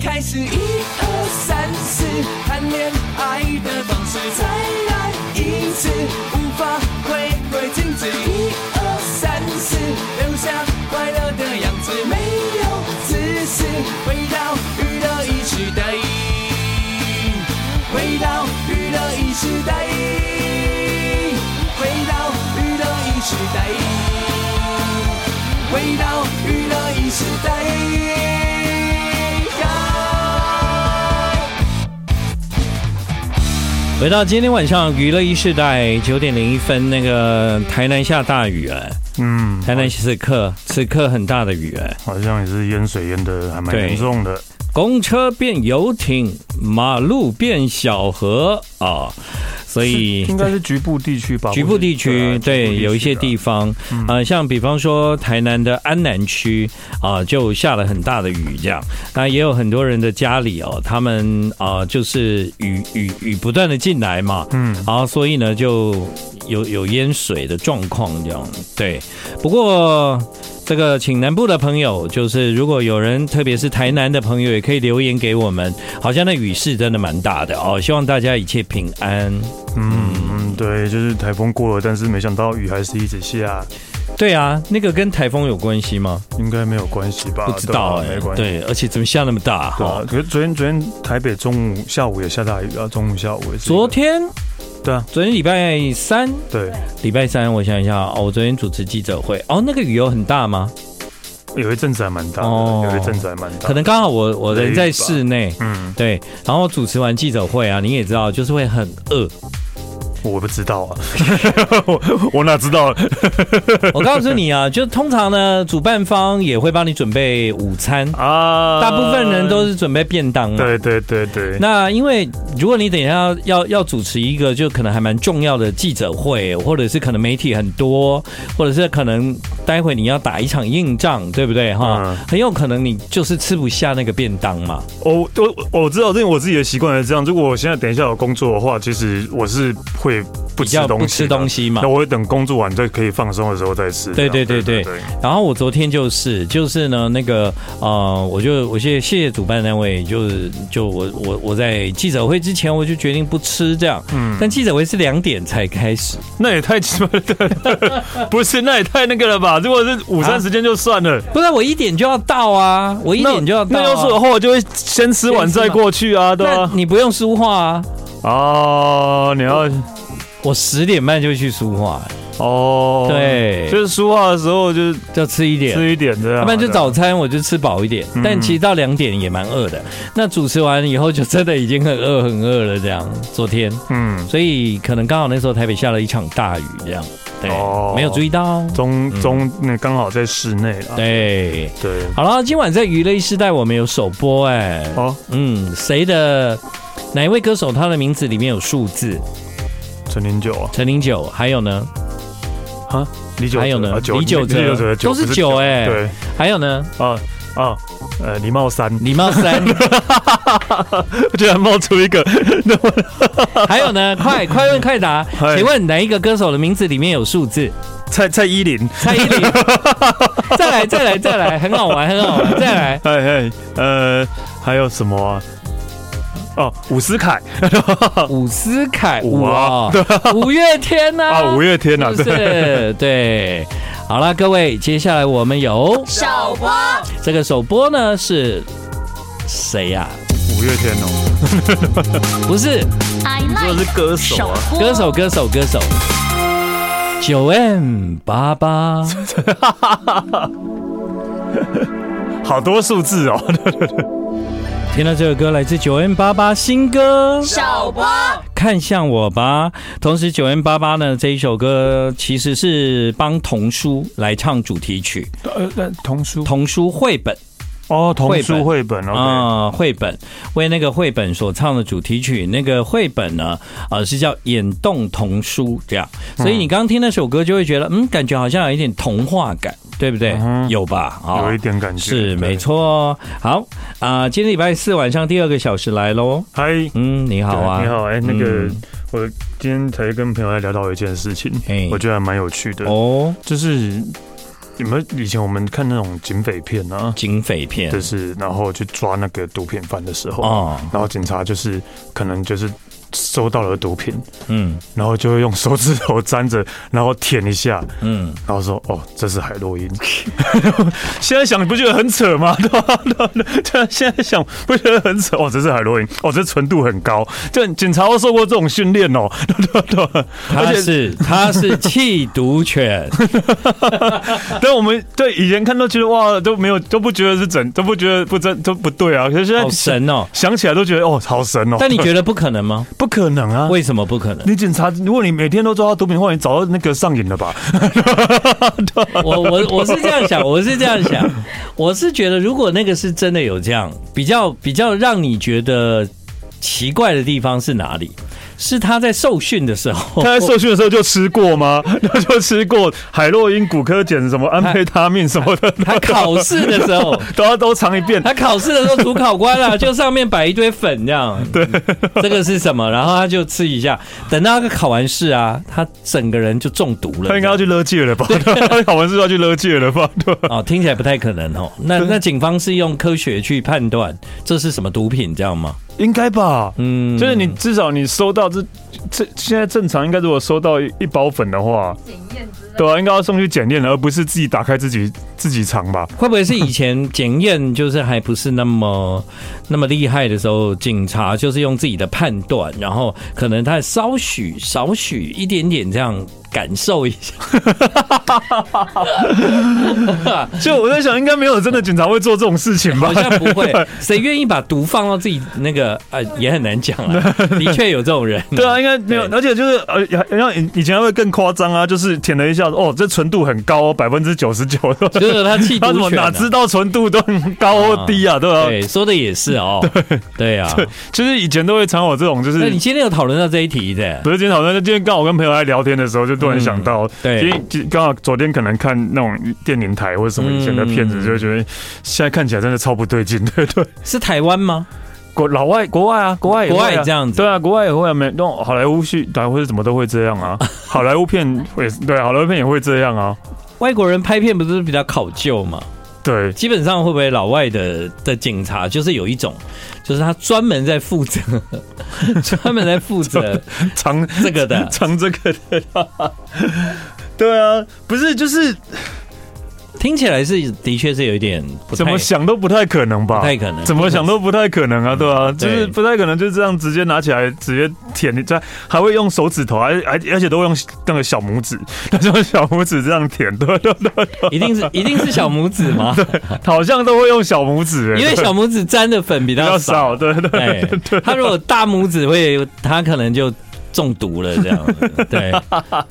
开始一二三四，谈恋爱的方式再来一次，无法回归静止。一二三四，留下快乐的样子，没有自私，回到娱乐一时代，回到娱乐一时代，回到娱乐一时代，回到娱乐一时代。回到今天晚上娱乐一世代九点零一分，那个台南下大雨哎，嗯，台南此刻此刻很大的雨哎，好像也是淹水淹的还蛮严重的，公车变游艇，马路变小河啊。所以应该是局部地区吧，局部地区对，对，有一些地方啊、呃，像比方说台南的安南区啊，就下了很大的雨，这样。那也有很多人的家里哦，他们啊，就是雨雨雨不断的进来嘛，嗯，然后所以呢，就有有淹水的状况这样。对，不过。这个，请南部的朋友，就是如果有人，特别是台南的朋友，也可以留言给我们。好像那雨势真的蛮大的哦，希望大家一切平安。嗯嗯，对，就是台风过了，但是没想到雨还是一直下。对啊，那个跟台风有关系吗？应该没有关系吧？不知道哎、欸，没关系。对，而且怎么下那么大？哈，可是昨天昨天台北中午下午也下大雨啊，中午下午也是。昨天。对啊，昨天礼拜三，对，礼拜三，我想一下哦，我昨天主持记者会，哦，那个雨有很大吗？有一阵子还蛮大，哦，有一阵子还蛮大，可能刚好我我人在室内，嗯，对，然后主持完记者会啊，你也知道，就是会很饿。我不知道啊，我 我哪知道？我告诉你啊，就通常呢，主办方也会帮你准备午餐啊，大部分人都是准备便当啊。对对对对。那因为如果你等一下要要要主持一个就可能还蛮重要的记者会，或者是可能媒体很多，或者是可能待会你要打一场硬仗，对不对哈？很有可能你就是吃不下那个便当嘛。我我我知道，因为我自己的习惯是这样。如果我现在等一下有工作的话，其实我是会。不吃东西，不吃东西嘛？那我会等工作完再可以放松的时候再吃。对对对对。然后我昨天就是就是呢，那个呃，我就我谢谢谢谢主办单位，就是就我我我在记者会之前我就决定不吃这样。嗯。但记者会是两点才开始，那也太奇怪了。不是，那也太那个了吧？如果是午餐时间就算了。不是，我一点就要到啊！我一点就要到。那要是的话，我就会先吃完再过去啊，对吧？你不用说话啊。哦，你要。我十点半就去书画哦，对，就是书画的时候就就吃一点，吃一点这样，要不然就早餐我就吃饱一点，但其实到两点也蛮饿的。那主持完以后就真的已经很饿很饿了这样。昨天，嗯，所以可能刚好那时候台北下了一场大雨这样，对，没有注意到，中中那刚好在室内了，对。对。好了，今晚在娱乐一世代我们有首播哎，哦，嗯，谁的哪一位歌手他的名字里面有数字？陈零九啊，陈零九，还有呢？啊，李九，还有呢？李九哲。都是九哎，对，还有呢？啊啊，呃，李茂三，李茂三，居然冒出一个，还有呢？快快问快答，请问哪一个歌手的名字里面有数字？蔡蔡依林，蔡依林，再来再来再来，很好玩很好玩，再来，哎哎，呃，还有什么啊？哦，伍思凯，伍思凯，五 啊，五月天呐啊，五月天呐，对。对，好了，各位，接下来我们有首播，这个首播呢是谁呀？五月天哦，不是，这是歌手啊，歌手歌手歌手，九 M 八八，好多数字哦。听到这首歌来自九 N 八八新歌。首播，看向我吧。同时九 N 八八呢这一首歌其实是帮童书来唱主题曲，呃，童书。童书绘本哦，童书绘本啊，绘本为那个绘本所唱的主题曲，那个绘本呢呃是叫眼动童书这样，所以你刚刚听那首歌就会觉得嗯，感觉好像有一点童话感。对不对？嗯、有吧？啊有一点感觉是没错。好啊、呃，今天礼拜四晚上第二个小时来喽。嗨，嗯，你好啊，你好。哎，那个、嗯、我今天才跟朋友在聊到一件事情，嘿我觉得还蛮有趣的哦。就是有没有以前我们看那种警匪片啊？警匪片就是然后去抓那个毒品犯的时候，哦，然后警察就是可能就是。收到了毒品，嗯，然后就会用手指头沾着，然后舔一下，嗯，然后说：“哦，这是海洛因。”现在想你不觉得很扯吗？对吧？对，现在想不觉得很扯？哦，这是海洛因，哦，这纯度很高。就警察都受过这种训练哦，对对对，他是他是缉毒犬。但我们对以前看到觉得哇都没有都不觉得是真，都不觉得不真都不对啊。可是现在好神哦，想起来都觉得哦好神哦。但你觉得不可能吗？不可能啊！为什么不可能？你警察，如果你每天都抓到毒品的话，你早就那个上瘾了吧？我我我是这样想，我是这样想，我是觉得，如果那个是真的有这样，比较比较让你觉得奇怪的地方是哪里？是他在受训的时候，他在受训的时候就吃过吗？他就吃过海洛因、骨科碱、什么安非他命什么的。他考试的时候 都要都尝一遍。他考试的时候，主考官啊，就上面摆一堆粉这样。对，这个是什么？然后他就吃一下。等到他考完试啊，他整个人就中毒了。他应该要去勒戒了吧？他考完试要去勒戒了吧？对。哦，听起来不太可能哦。那那警方是用科学去判断这是什么毒品，这样吗？应该吧，嗯，就是你至少你收到这这现在正常应该如果收到一包粉的话，检验对啊，应该要送去检验，而不是自己打开自己自己尝吧？会不会是以前检验就是还不是那么那么厉害的时候，警察就是用自己的判断，然后可能他稍许少许一点点这样。感受一下，就我在想，应该没有真的警察会做这种事情吧？好像不会，谁愿意把毒放到自己那个？呃，也很难讲啊。的确有这种人，对啊，应该没有。而且就是呃，像以以前还会更夸张啊，就是舔了一下，哦，这纯度很高，百分之九十九。就是他气，他怎么，哪知道纯度都很高或低啊？对吧？对，说的也是哦。对对啊，其实以前都会常有这种，就是你今天有讨论到这一题的？不是今天讨论，今天刚好跟朋友在聊天的时候就。突然想到，因为刚好昨天可能看那种电影台或者什么以前的片子，就会觉得现在看起来真的超不对劲，对对。是台湾吗？国老外国外啊，国外国外这样子，对啊，国外也会啊，没那种好莱坞戏，台或者怎么都会这样啊。好莱坞片会对，好莱坞片也会这样啊。外国人拍片不是比较考究吗？对，基本上会不会老外的的警察就是有一种，就是他专门在负责，专门在负责 藏这个的，藏这个的。对啊，不是就是。听起来是的确是有一点，怎么想都不太可能吧？不太可能，怎么想都不太可能啊，对啊，就是不太可能就这样直接拿起来直接舔，你再还会用手指头，而而而且都用那个小拇指，用小拇指这样舔，对对对，一定是一定是小拇指吗？对，好像都会用小拇指，因为小拇指沾的粉比较少，对对对，他如果大拇指会，他可能就。中毒了这样，对，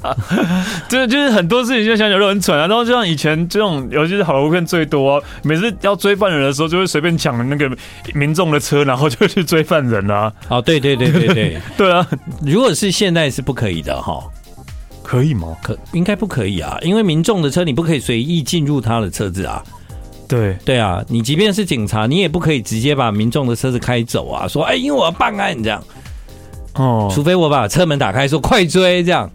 就是就是很多事情，就想起来都很蠢啊。然后就像以前这种，尤其是好莱坞片最多，每次要追犯人的时候，就会随便抢那个民众的车，然后就去追犯人啊。哦，对对对对对，对啊。如果是现在是不可以的哈，可以吗？可应该不可以啊，因为民众的车你不可以随意进入他的车子啊。对对啊，你即便是警察，你也不可以直接把民众的车子开走啊，说哎，因为我要办案这样。哦，除非我把车门打开，说快追，这样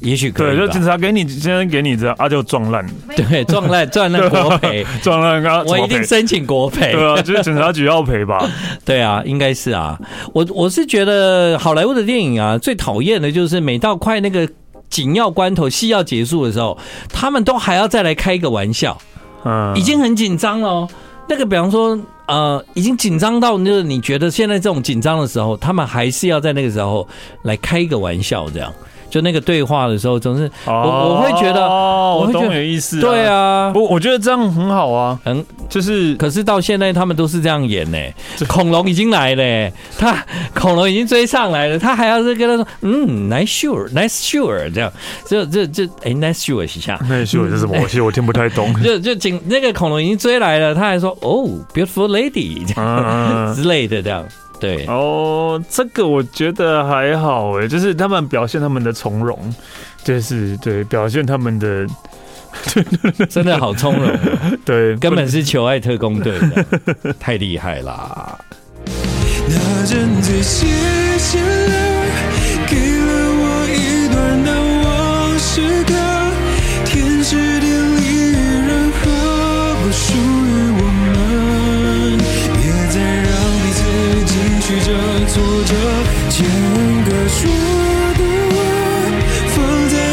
也许可以。对，就警察给你，先给你这样，啊，就撞烂。对，撞烂，撞烂国赔，撞烂啊 我一定申请国赔。对啊，就是警察局要赔吧？对啊，应该是啊。我我是觉得好莱坞的电影啊，最讨厌的就是每到快那个紧要关头，戏要结束的时候，他们都还要再来开一个玩笑。嗯，已经很紧张了哦。那个，比方说。呃，已经紧张到就是你觉得现在这种紧张的时候，他们还是要在那个时候来开一个玩笑，这样。就那个对话的时候，总是我我会觉得，我懂你的意思。对啊，我我觉得这样很好啊，很就是，可是到现在他们都是这样演呢。恐龙已经来了，他恐龙已经追上来了，他还要是跟他说，嗯，nice sure，nice sure，这样，这这这，哎，nice sure 一下，nice sure 是什么？我其实我听不太懂。就就紧那个恐龙已经追来了，他还说，哦，beautiful lady，这样 之类的这样。对哦，这个我觉得还好哎，就是他们表现他们的从容，就是对表现他们的，真的好从容，对，根本是求爱特工队的，太厉害啦。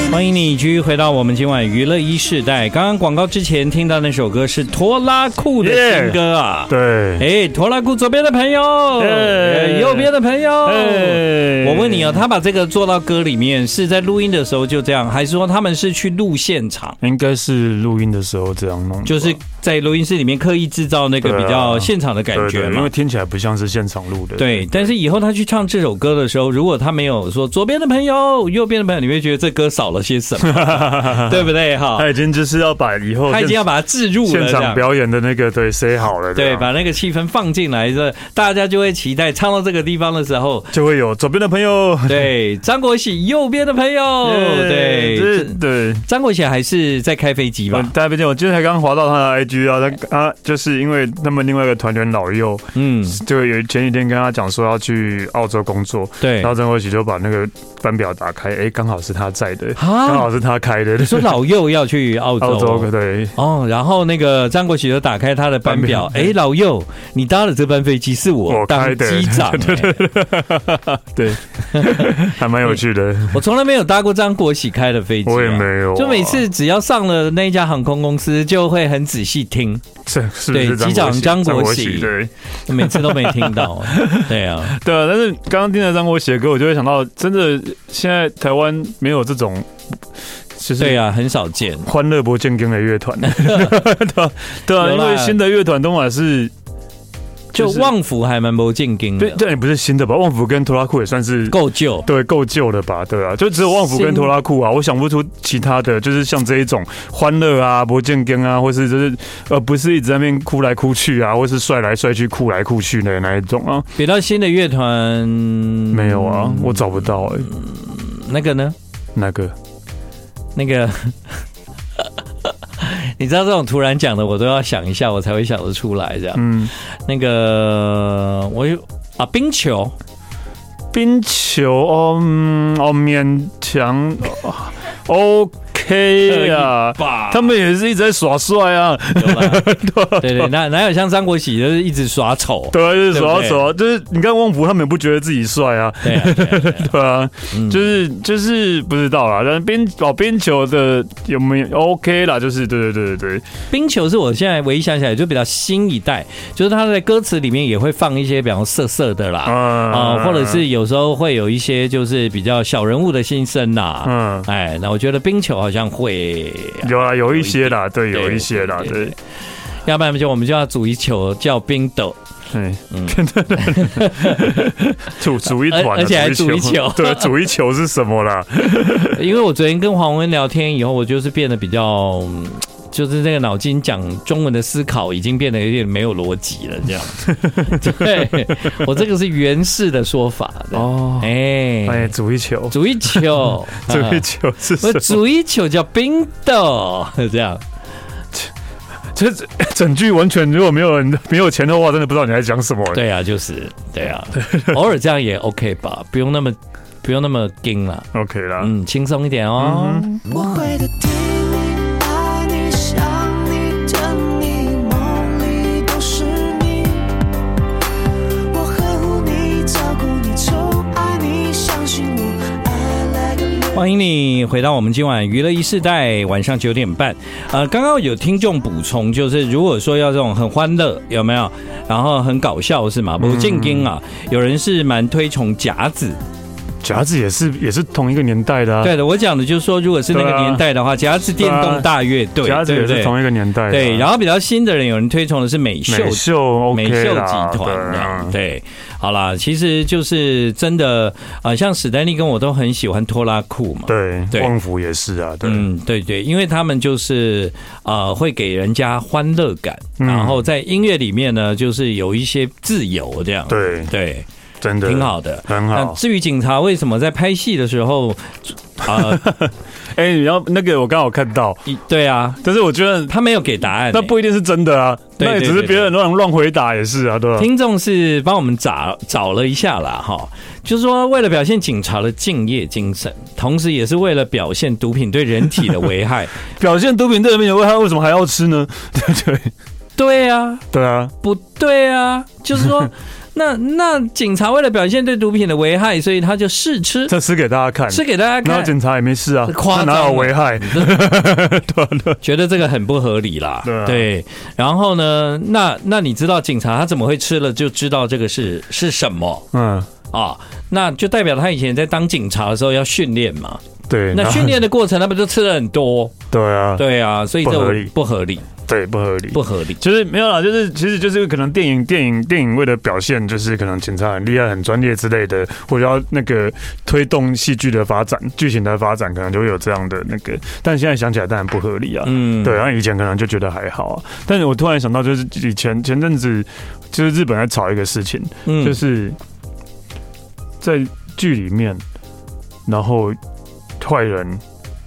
欢迎你继续回到我们今晚娱乐一世代。刚刚广告之前听到那首歌是拖拉库的新歌啊，对，哎，拖拉库左边的朋友，右边的朋友，我问你哦，他把这个做到歌里面，是在录音的时候就这样，还是说他们是去录现场？应该是录音的时候这样弄，就是在录音室里面刻意制造那个比较现场的感觉嘛，因为听起来不像是现场录的。对，但是以后他去唱这首歌的时候，如果他没有说左边的朋友，右边的朋友，你会觉得这歌少了些什么，对不对？哈，他已经就是要把以后他已经要把它置入了，现场表演的那个对塞好了，对，把那个气氛放进来，这大家就会期待唱到这个地方的时候，就会有左边的朋友，对，张国喜右边的朋友，对，对，张国喜还是在开飞机吧？开飞机，我今天才刚滑到他的 IG 啊，他啊就是因为他们另外一个团员老幼，嗯，就有前几天跟他讲说要去澳洲工作，对，然后张国喜就把那个班表打开，哎，刚好是他在的，刚好。是他开的。说老幼要去澳洲，澳洲对哦。然后那个张国喜就打开他的班表，哎，老幼，你搭的这班飞机是我当机长，对对对，还蛮有趣的。我从来没有搭过张国喜开的飞机，我也没有。就每次只要上了那一家航空公司，就会很仔细听。是是，对，机长张国喜，对，每次都没听到。对啊，对啊。但是刚刚听了张国喜的歌，我就会想到，真的现在台湾没有这种。对啊，很少见欢乐不正经的乐团，对 对啊，因为新的乐团都还是就旺福还蛮不正经的，对，这也不是新的吧？旺福跟拖拉库也算是够旧，对，够旧了吧？对啊，就只有旺福跟拖拉库啊，我想不出其他的就是像这一种欢乐啊、不正经啊，或是就是呃，不是一直在那边哭来哭去啊，或是帅来帅去、哭来哭去的那一种啊。比较新的乐团没有啊，我找不到哎，那个呢？那个？那个，你知道这种突然讲的，我都要想一下，我才会想得出来这样。嗯，那个我有啊，冰球，冰球哦，嗯，哦，勉强哦。嘿呀，他们也是一直在耍帅啊，对对，哪哪有像张国喜就是一直耍丑，对，一直耍丑，就是你看旺福他们也不觉得自己帅啊，对啊，就是就是不知道啦，但是冰哦冰球的有没有 OK 啦？就是对对对对。对，冰球是我现在唯一想起来就比较新一代，就是他在歌词里面也会放一些比较色色的啦，啊，或者是有时候会有一些就是比较小人物的心声呐，嗯，哎，那我觉得冰球好像。像会有啊，有一些啦，对，有一些啦，对。要不然就我们就要组一球叫冰斗，对，嗯，组组一团，而且还组一球，对，组一球是什么啦？因为我昨天跟黄文聊天以后，我就是变得比较。就是这个脑筋讲中文的思考已经变得有点没有逻辑了，这样。对，我这个是原始的说法哦。哎哎，煮一球，煮一球，煮一球是什么？煮一球叫冰豆，这样。这这整句完全如果没有人没有钱的话，真的不知道你在讲什么。对啊，就是对啊，偶尔这样也 OK 吧，不用那么不用那么硬了，OK 啦，嗯，轻松一点哦。欢迎你回到我们今晚娱乐一世代晚上九点半。呃，刚刚有听众补充，就是如果说要这种很欢乐，有没有？然后很搞笑是吗？不正经啊，有人是蛮推崇夹子。甲子也是也是同一个年代的啊。对的，我讲的就是说，如果是那个年代的话，甲子电动大乐队，甲子也是同一个年代。对，然后比较新的人，有人推崇的是美秀，美秀，美秀集团。对。好啦，其实就是真的啊、呃，像史丹利跟我都很喜欢拖拉库嘛，对，对，旺福也是啊，对，嗯，对对，因为他们就是呃会给人家欢乐感，嗯、然后在音乐里面呢，就是有一些自由这样，对对，真的挺好的，很好。至于警察为什么在拍戏的时候 啊？呃哎、欸，你要那个，我刚好看到，对啊，但是我觉得他没有给答案、欸，那不一定是真的啊，那也只是别人乱乱回答也是啊，对吧？听众是帮我们找找了一下啦，哈，就是说为了表现警察的敬业精神，同时也是为了表现毒品对人体的危害，表现毒品对人体的危害，为什么还要吃呢？对对，对啊，对啊，不对啊，就是说。那那警察为了表现对毒品的危害，所以他就试吃，这吃给大家看，吃给大家看。然后警察也没事啊，夸哪有危害？对 对，觉得这个很不合理啦。对，啊、对，然后呢，那那你知道警察他怎么会吃了就知道这个是是什么？嗯啊，那就代表他以前在当警察的时候要训练嘛。对，那训练的过程他不就吃了很多？对啊，对啊，所以这不合理，不合理。对，不合理，不合理。就是没有啦，就是其实就是可能电影、电影、电影为了表现，就是可能警察很厉害、很专业之类的，或者要那个推动戏剧的发展、剧情的发展，可能就会有这样的那个。但现在想起来，当然不合理啊。嗯，对。然后以前可能就觉得还好啊，但是我突然想到，就是以前前阵子，就是日本在吵一个事情，嗯，就是在剧里面，然后坏人。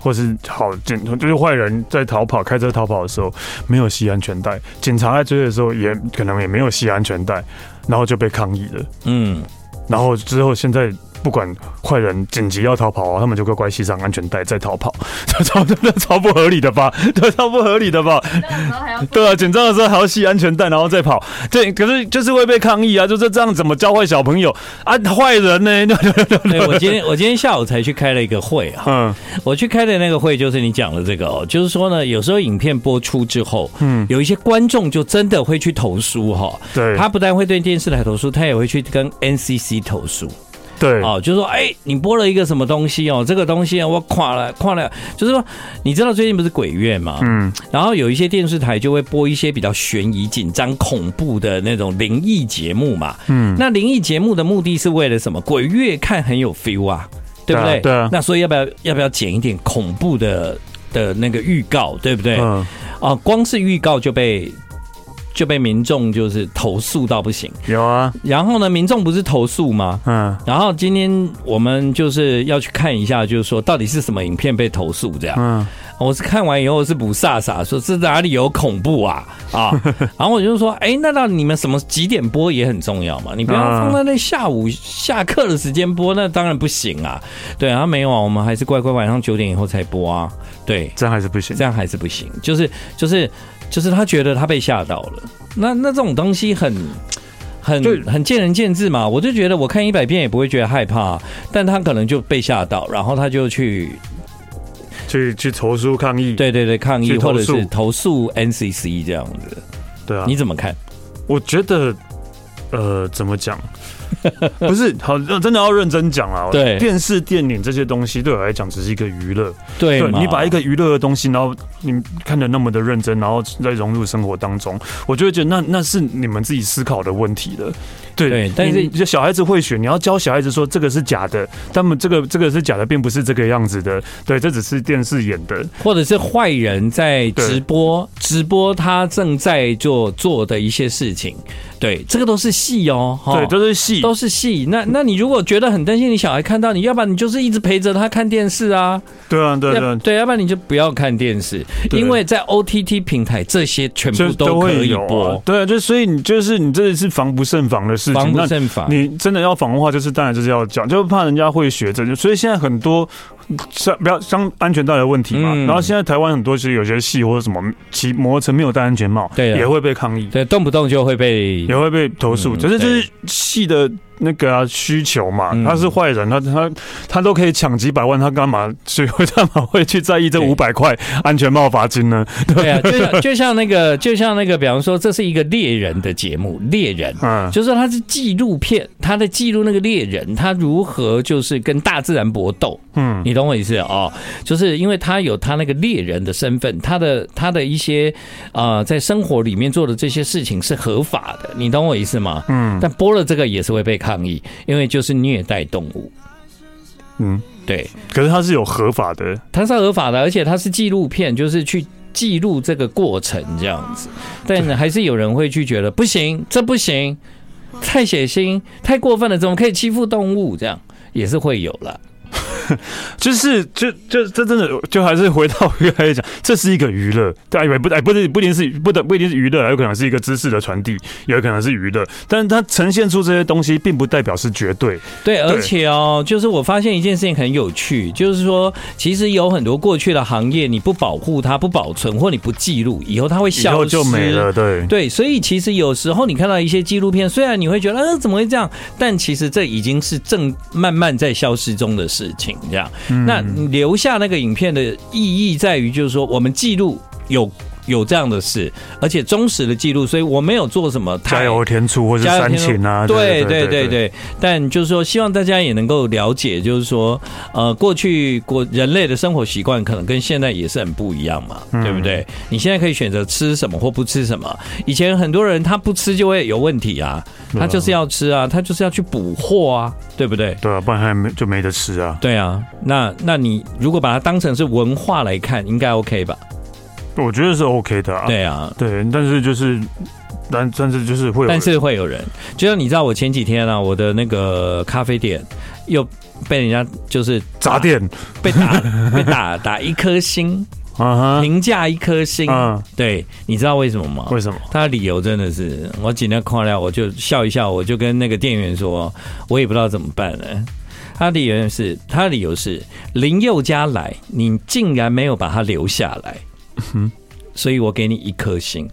或是好警，就是坏人在逃跑，开车逃跑的时候没有系安全带，警察在追的时候也可能也没有系安全带，然后就被抗议了。嗯，然后之后现在。不管坏人紧急要逃跑，他们就乖乖系上安全带再逃跑，这超真的超不合理的吧？对，超不合理的吧？对啊，紧张的时候还要系安全带，然后再跑。对，可是就是会被抗议啊！就是这样怎么教坏小朋友啊？坏人呢？对，我今天我今天下午才去开了一个会啊。嗯，我去开的那个会就是你讲的这个哦，就是说呢，有时候影片播出之后，嗯，有一些观众就真的会去投诉哈。对，他不但会对电视台投诉，他也会去跟 NCC 投诉。对，哦，就是说，哎、欸，你播了一个什么东西哦？这个东西我垮了，垮了。就是说，你知道最近不是鬼月嘛？嗯，然后有一些电视台就会播一些比较悬疑、紧张、恐怖的那种灵异节目嘛。嗯，那灵异节目的目的是为了什么？鬼月看很有 feel 啊，对不对？对啊。那所以要不要要不要剪一点恐怖的的那个预告，对不对？嗯。啊，光是预告就被。就被民众就是投诉到不行，有啊，然后呢，民众不是投诉吗？嗯，然后今天我们就是要去看一下，就是说到底是什么影片被投诉这样。嗯，我是看完以后是不飒飒说这哪里有恐怖啊啊，然后我就说，哎，那到你们什么几点播也很重要嘛，你不要放在那下午下课的时间播，那当然不行啊。对啊，没有啊，我们还是乖乖晚上九点以后才播啊。对，这样还是不行，这样还是不行，就是就是。就是他觉得他被吓到了，那那这种东西很很很见仁见智嘛。我就觉得我看一百遍也不会觉得害怕，但他可能就被吓到，然后他就去去去投诉抗议，对对对，抗议或者是投诉 NCC 这样子。对啊，你怎么看？我觉得呃，怎么讲？不是好，真的要认真讲啊！对，电视、电影这些东西对我来讲只是一个娱乐。对，你把一个娱乐的东西，然后你看的那么的认真，然后再融入生活当中，我就会觉得那那是你们自己思考的问题了。对，对，但是小孩子会学，你要教小孩子说这个是假的，他们这个这个是假的，并不是这个样子的。对，这只是电视演的，或者是坏人在直播直播他正在做做的一些事情。对，这个都是戏哦，对，都是戏，都是戏。那那你如果觉得很担心你小孩看到，你要不然你就是一直陪着他看电视啊。对啊，对对对，要不然你就不要看电视，因为在 OTT 平台这些全部都可以播。对啊，就所以你就是你这是防不胜防的事情，防不胜防。你真的要防的话，就是当然就是要讲，就怕人家会学着。所以现在很多。像不要像安全带的问题嘛，嗯、然后现在台湾很多其实有些戏或者什么骑摩托车没有戴安全帽，对，也会被抗议，对，动不动就会被也会被投诉，只、嗯、是就是戏的。那个啊，需求嘛，他是坏人，他他他都可以抢几百万，他干嘛？所以会干嘛会去在意这五百块安全帽罚金呢？对啊，就像就像那个，就像那个，比方说，这是一个猎人的节目，猎人，嗯，就是说他是纪录片，他在记录那个猎人，他如何就是跟大自然搏斗，嗯，你懂我意思哦？就是因为他有他那个猎人的身份，他的他的一些啊、呃，在生活里面做的这些事情是合法的，你懂我意思吗？嗯，但播了这个也是会被。抗议，因为就是虐待动物。嗯，对。可是它是有合法的，它是合法的，而且它是纪录片，就是去记录这个过程这样子。但还是有人会去觉得不行，这不行，太血腥，太过分了，怎么可以欺负动物？这样也是会有了。就是就就这真的就还是回到原来讲，这是一个娱乐，对，以为不哎不是不一定是不得不一定是娱乐，有可能是一个知识的传递，也有可能是娱乐，但是它呈现出这些东西，并不代表是绝对。对，而且哦，就是我发现一件事情很有趣，就是说，其实有很多过去的行业，你不保护它、不保存，或你不记录，以后它会消失，就没了。对对，所以其实有时候你看到一些纪录片，虽然你会觉得呃怎么会这样，但其实这已经是正慢慢在消失中的事情。这样，那留下那个影片的意义在于，就是说我们记录有。有这样的事，而且忠实的记录，所以我没有做什么太加油添醋或者煽情啊。对对对对，但就是说，希望大家也能够了解，就是说，呃，过去过人类的生活习惯可能跟现在也是很不一样嘛，对不对？你现在可以选择吃什么或不吃什么，以前很多人他不吃就会有问题啊，他就是要吃啊，他就是要去补货啊，对不对？对啊，不然他没就没得吃啊。对啊，那那你如果把它当成是文化来看，应该 OK 吧？我觉得是 OK 的啊，对啊，对，但是就是，但但是就是会有，但是会有人，就像你知道，我前几天啊，我的那个咖啡店又被人家就是砸店，被打 被打打一颗星。啊，评价一颗星，对，你知道为什么吗？为什么？他的理由真的是，我今天看了，我就笑一笑，我就跟那个店员说，我也不知道怎么办了。他的理由是，他的理由是林宥嘉来，你竟然没有把他留下来。嗯，所以我给你一颗星，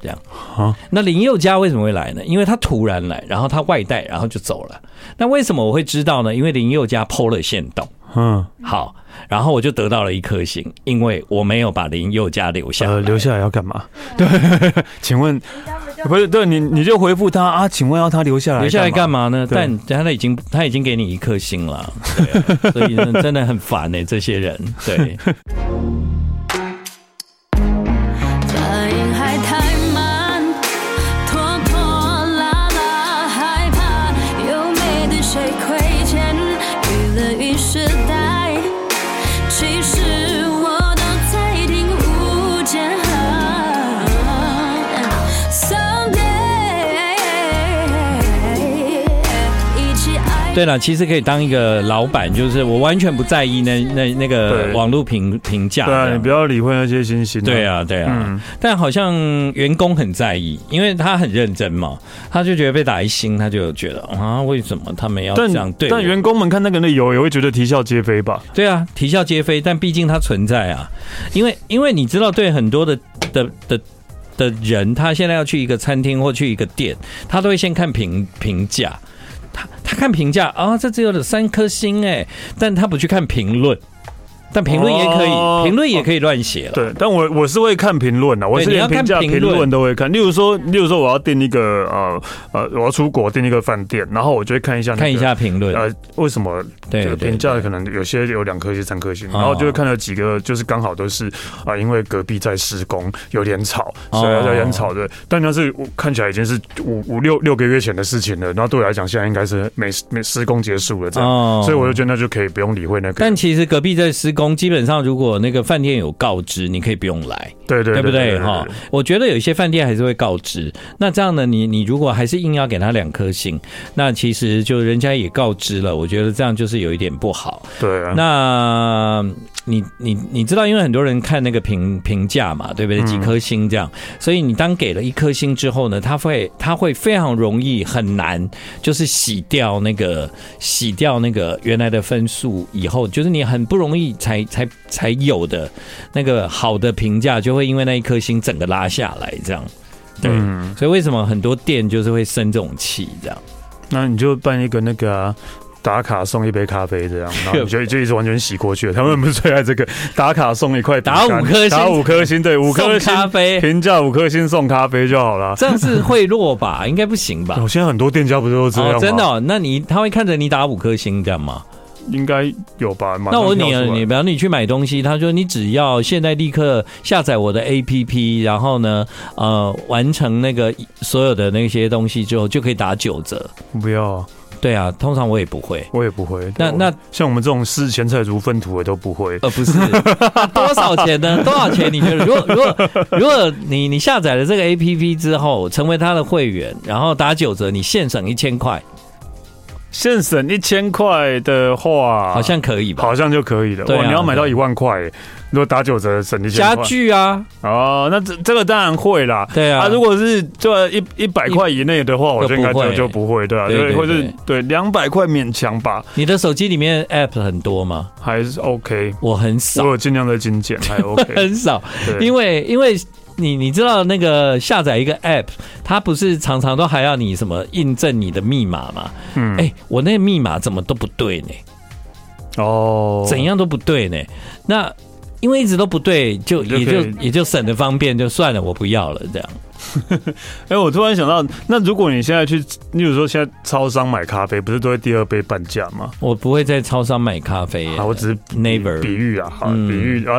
这样啊。那林宥嘉为什么会来呢？因为他突然来，然后他外带，然后就走了。那为什么我会知道呢？因为林宥嘉 PO 了线动，嗯，好，然后我就得到了一颗星，因为我没有把林宥嘉留下来。呃，留下来要干嘛？对，请问不是？对你，你就回复他啊？请问要他留下来？留下来干嘛呢？但他已经他已经给你一颗星了，对，所以真的很烦呢、欸。这些人对。对了，其实可以当一个老板，就是我完全不在意那那那个网络评评价。对啊，你不要理会那些星星。对啊，对啊。嗯、但好像员工很在意，因为他很认真嘛，他就觉得被打一星，他就觉得啊，为什么他们要这样对？但员工们看那个理由，也会觉得啼笑皆非吧？对啊，啼笑皆非。但毕竟它存在啊，因为因为你知道，对很多的的的的人，他现在要去一个餐厅或去一个店，他都会先看评评价。他他看评价啊，这只有三颗星哎，但他不去看评论。但评论也可以，评论也可以乱写了。对，但我我是会看评论的，我是连评价评论都会看。例如说，例如说我要订一个呃呃，我要出国订一个饭店，然后我就会看一下看一下评论，呃，为什么对评价可能有些有两颗星、三颗星，然后就会看到几个，就是刚好都是啊，因为隔壁在施工，有点吵，所以有点吵的。但那是看起来已经是五五六六个月前的事情了，然后对我来讲，现在应该是没没施工结束了这样，所以我就觉得那就可以不用理会那个。但其实隔壁在施工。基本上，如果那个饭店有告知，你可以不用来，对对，对不对？哈，我觉得有一些饭店还是会告知。那这样呢，你你如果还是硬要给他两颗星，那其实就人家也告知了，我觉得这样就是有一点不好。对啊，那。你你你知道，因为很多人看那个评评价嘛，对不对？几颗星这样，所以你当给了一颗星之后呢，他会他会非常容易很难，就是洗掉那个洗掉那个原来的分数以后，就是你很不容易才才才有的那个好的评价，就会因为那一颗星整个拉下来这样。对，所以为什么很多店就是会生这种气这样？那你就办一个那个啊。打卡送一杯咖啡，这样，然后就 就一直完全洗过去了。他们不是最爱这个打卡送一块，打五颗星，打五颗星，对，五颗星咖啡，评价五颗星送咖啡就好了。这样是会落吧？应该不行吧？我 现在很多店家不是都这样吗？真的？那你他会看着你打五颗星这样吗？应该有吧？那我问你啊，你比方你去买东西，他说你只要现在立刻下载我的 APP，然后呢，呃，完成那个所有的那些东西之后，就可以打九折。不要。对啊，通常我也不会，我也不会。那那像我们这种视钱财如粪土的都不会。呃，不是，多少钱呢？多少钱？你觉得？如果如果如果你你下载了这个 APP 之后，成为他的会员，然后打九折，你现省一千块，现省一千块的话，好像可以吧？好像就可以了。对、啊，你要买到一万块，如果打九折省一千家具啊，哦，那这这个当然会啦。对啊，啊如果是这一一百块以内的话，我就应该就就不会，对啊，对，对，对，或是对两百块勉强吧。你的手机里面 App 很多吗？还是 OK？我很少，我有尽量在精简，还 OK，很少，因为因为。你你知道那个下载一个 app，它不是常常都还要你什么印证你的密码吗？嗯，哎、欸，我那个密码怎么都不对呢？哦，怎样都不对呢？那因为一直都不对，就也就也就省得方便，就算了，我不要了这样。哎，我突然想到，那如果你现在去，例如说现在超商买咖啡，不是都会第二杯半价吗？我不会在超商买咖啡，啊，我只是 never 比喻啊，好，比喻啊，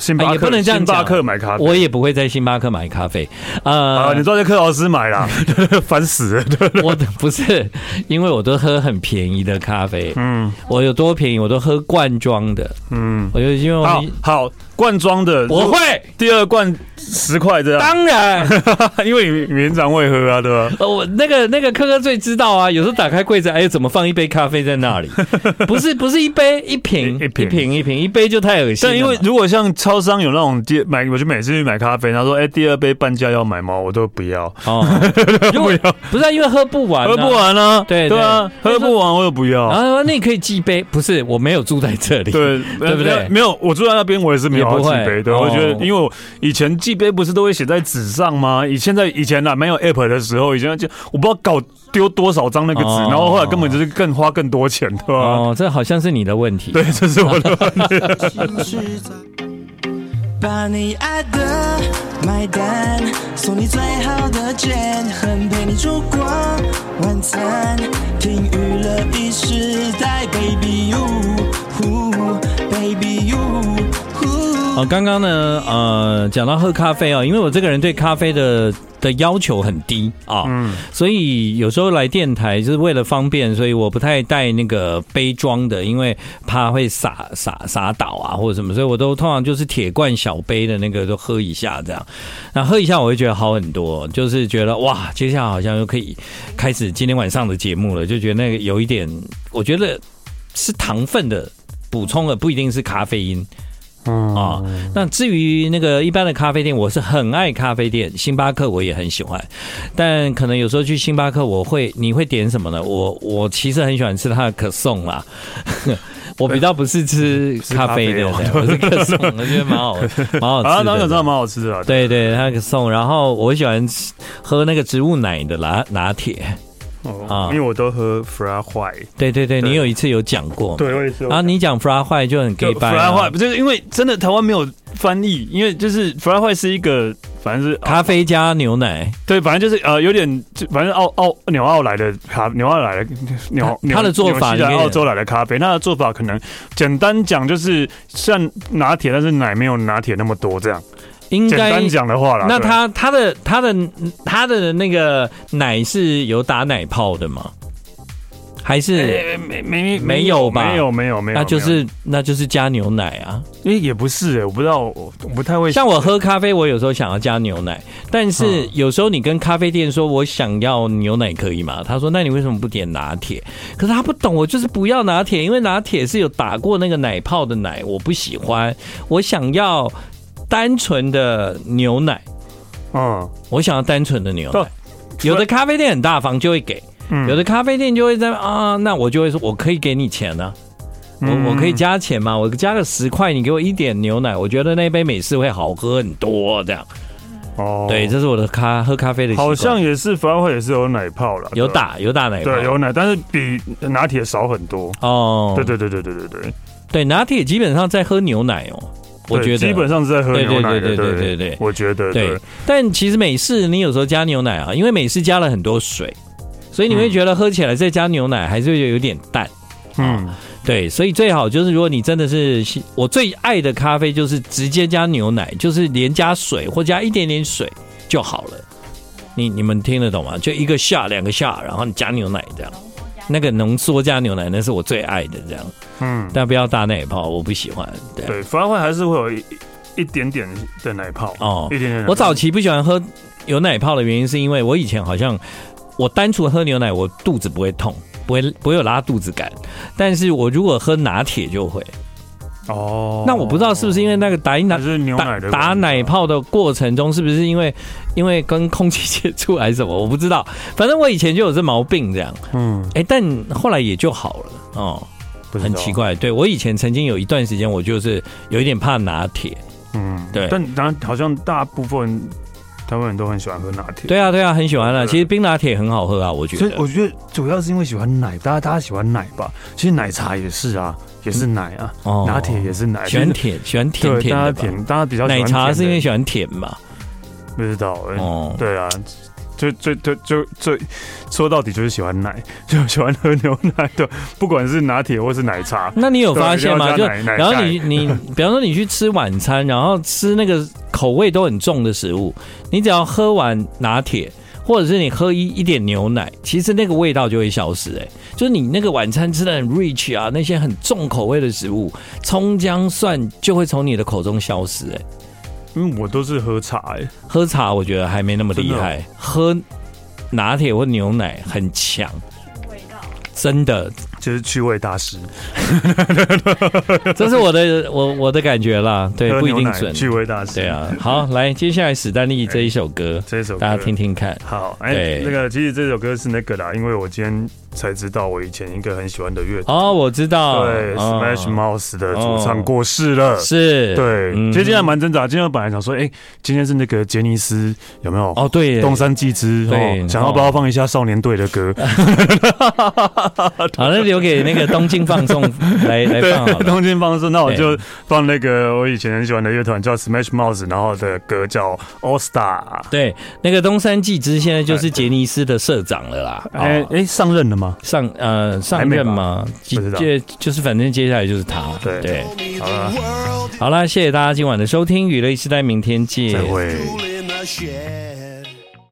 星巴克也不能这样巴克买咖啡，我也不会在星巴克买咖啡。呃，你都在克劳斯买啦，烦死了。我不是，因为我都喝很便宜的咖啡。嗯，我有多便宜，我都喝罐装的。嗯，我就因为我好好。罐装的我会第二罐十块这样，当然，因为你平常会喝啊，对吧？呃，我那个那个科科最知道啊，有时候打开柜子，哎，怎么放一杯咖啡在那里？不是不是一杯一瓶一瓶一瓶一瓶一杯就太恶心。但因为如果像超商有那种第买，我就每次去买咖啡，他说哎，第二杯半价要买吗？我都不要哦，不要，不是啊因为喝不完，喝不完啊？对对啊，喝不完我又不要。然后那你可以寄杯，不是我没有住在这里，对对不对？没有，我住在那边，我也是没有。不会，对，我觉得，因为我以前记杯不是都会写在纸上吗？以现在以前呢，没有 app 的时候，以前就我不知道搞丢多少张那个纸，然后后来根本就是更花更多钱，对吧？哦，这好像是你的问题。对，这是我的问题。把你爱的买单，送你最好的券，很陪你烛光晚餐，听娱乐一时代，Baby You，Baby 哦，刚刚呢，呃，讲到喝咖啡哦，因为我这个人对咖啡的的要求很低啊，嗯，所以有时候来电台就是为了方便，所以我不太带那个杯装的，因为怕会洒洒洒倒啊或者什么，所以我都通常就是铁罐小杯的那个都喝一下这样，那喝一下我会觉得好很多，就是觉得哇，接下来好像又可以开始今天晚上的节目了，就觉得那个有一点，我觉得是糖分的补充了，不一定是咖啡因。嗯。啊，那至于那个一般的咖啡店，我是很爱咖啡店，星巴克我也很喜欢，但可能有时候去星巴克，我会你会点什么呢？我我其实很喜欢吃它的可颂啦，我比较不是吃咖啡的，我是可颂，我觉得蛮好，蛮好吃的，那个真的蛮好吃的，对对，它可颂，然后我喜欢吃喝那个植物奶的拿拿铁。啊，因为我都喝 Flat White。对对对，你有一次有讲过，对，我也是。然后你讲 Flat White 就很 gay 掰。Flat White 不是因为真的台湾没有翻译，因为就是 Flat White 是一个反正是咖啡加牛奶，对，反正就是呃有点，反正澳澳纽澳来的咖，纽澳来的纽，它的做法，澳洲来的咖啡，它的做法可能简单讲就是像拿铁，但是奶没有拿铁那么多这样。应该简单讲的话啦，那他他的他的他的那个奶是有打奶泡的吗？还是没没没有吧？没有没有没有，那就是那就是加牛奶啊？因为也不是哎，我不知道，我不太会。像我喝咖啡，我有时候想要加牛奶，但是有时候你跟咖啡店说我想要牛奶可以吗？他说那你为什么不点拿铁？可是他不懂，我就是不要拿铁，因为拿铁是有打过那个奶泡的奶，我不喜欢，我想要。单纯的牛奶，嗯，我想要单纯的牛奶。有的咖啡店很大方，就会给；有的咖啡店就会在啊，那我就会说，我可以给你钱呢，我我可以加钱吗？我加个十块，你给我一点牛奶，我觉得那杯美式会好喝很多。这样，哦，对，这是我的咖喝咖啡的。好像也是，反而也是有奶泡了，有打有打奶泡，对，有奶，但是比拿铁少很多。哦，对对对对对对对，对拿铁基本上在喝牛奶哦。我觉得基本上是在喝牛奶的，对对对对对，我觉得对。但其实美式你有时候加牛奶啊，因为美式加了很多水，所以你会觉得喝起来再加牛奶还是会有点淡。嗯，对，所以最好就是如果你真的是我最爱的咖啡，就是直接加牛奶，就是连加水或加一点点水就好了。你你们听得懂吗？就一个 shot 两个 shot，然后你加牛奶这样。那个浓缩加牛奶那是我最爱的，这样，嗯，但不要大奶泡，我不喜欢。对，对，反而会还是会有一一点点的奶泡哦，一点点。我早期不喜欢喝有奶泡的原因，是因为我以前好像我单纯喝牛奶，我肚子不会痛，不会不会有拉肚子感，但是我如果喝拿铁就会。哦，那我不知道是不是因为那个打奶是牛奶的打奶泡的过程中，是不是因为因为跟空气接触还是什么？我不知道，反正我以前就有这毛病这样。嗯，哎、欸，但后来也就好了哦。很奇怪，对，我以前曾经有一段时间，我就是有一点怕拿铁。嗯，对，但当然好像大部分台湾人都很喜欢喝拿铁。对啊，对啊，很喜欢啊。其实冰拿铁很好喝啊，我觉得。所以我觉得主要是因为喜欢奶，大家大家喜欢奶吧。其实奶茶也是啊，也是奶啊。哦，拿铁也是奶。喜欢甜，喜欢甜甜的。甜，大家比较。奶茶是因为喜欢甜吧？不知道。哦，对啊。就就就就最说到底就是喜欢奶，就喜欢喝牛奶的，不管是拿铁或是奶茶。那你有发现吗？就然后你你，比方说你去吃晚餐，然后吃那个口味都很重的食物，你只要喝完拿铁，或者是你喝一一点牛奶，其实那个味道就会消失。哎，就是你那个晚餐吃的很 rich 啊，那些很重口味的食物，葱姜蒜就会从你的口中消失。哎。因为我都是喝茶，欸，喝茶我觉得还没那么厉害，喝拿铁或牛奶很强，味道真的。就是趣味大师，这是我的我我的感觉啦，对，不一定准。趣味大师，对啊。好，来，接下来史丹利这一首歌，这一首大家听听看。好，哎，那个其实这首歌是那个啦，因为我今天才知道，我以前一个很喜欢的乐团哦，我知道，对，Smash Mouth 的主唱过世了，是，对。其实今天还蛮挣扎，今天我本来想说，哎，今天是那个杰尼斯有没有？哦，对，东山纪之，对，想要不要放一下少年队的歌？好，那留给那个东京放送来来放好。东京放送，那我就放那个我以前很喜欢的乐团叫 Smash Mouth，然后的歌叫 All Star。对，那个东山纪之现在就是杰尼斯的社长了啦。哎哎，上任了吗？上呃上任吗？接就是反正接下来就是他。对对，好了好了，谢谢大家今晚的收听，娱乐时代，明天见。再会。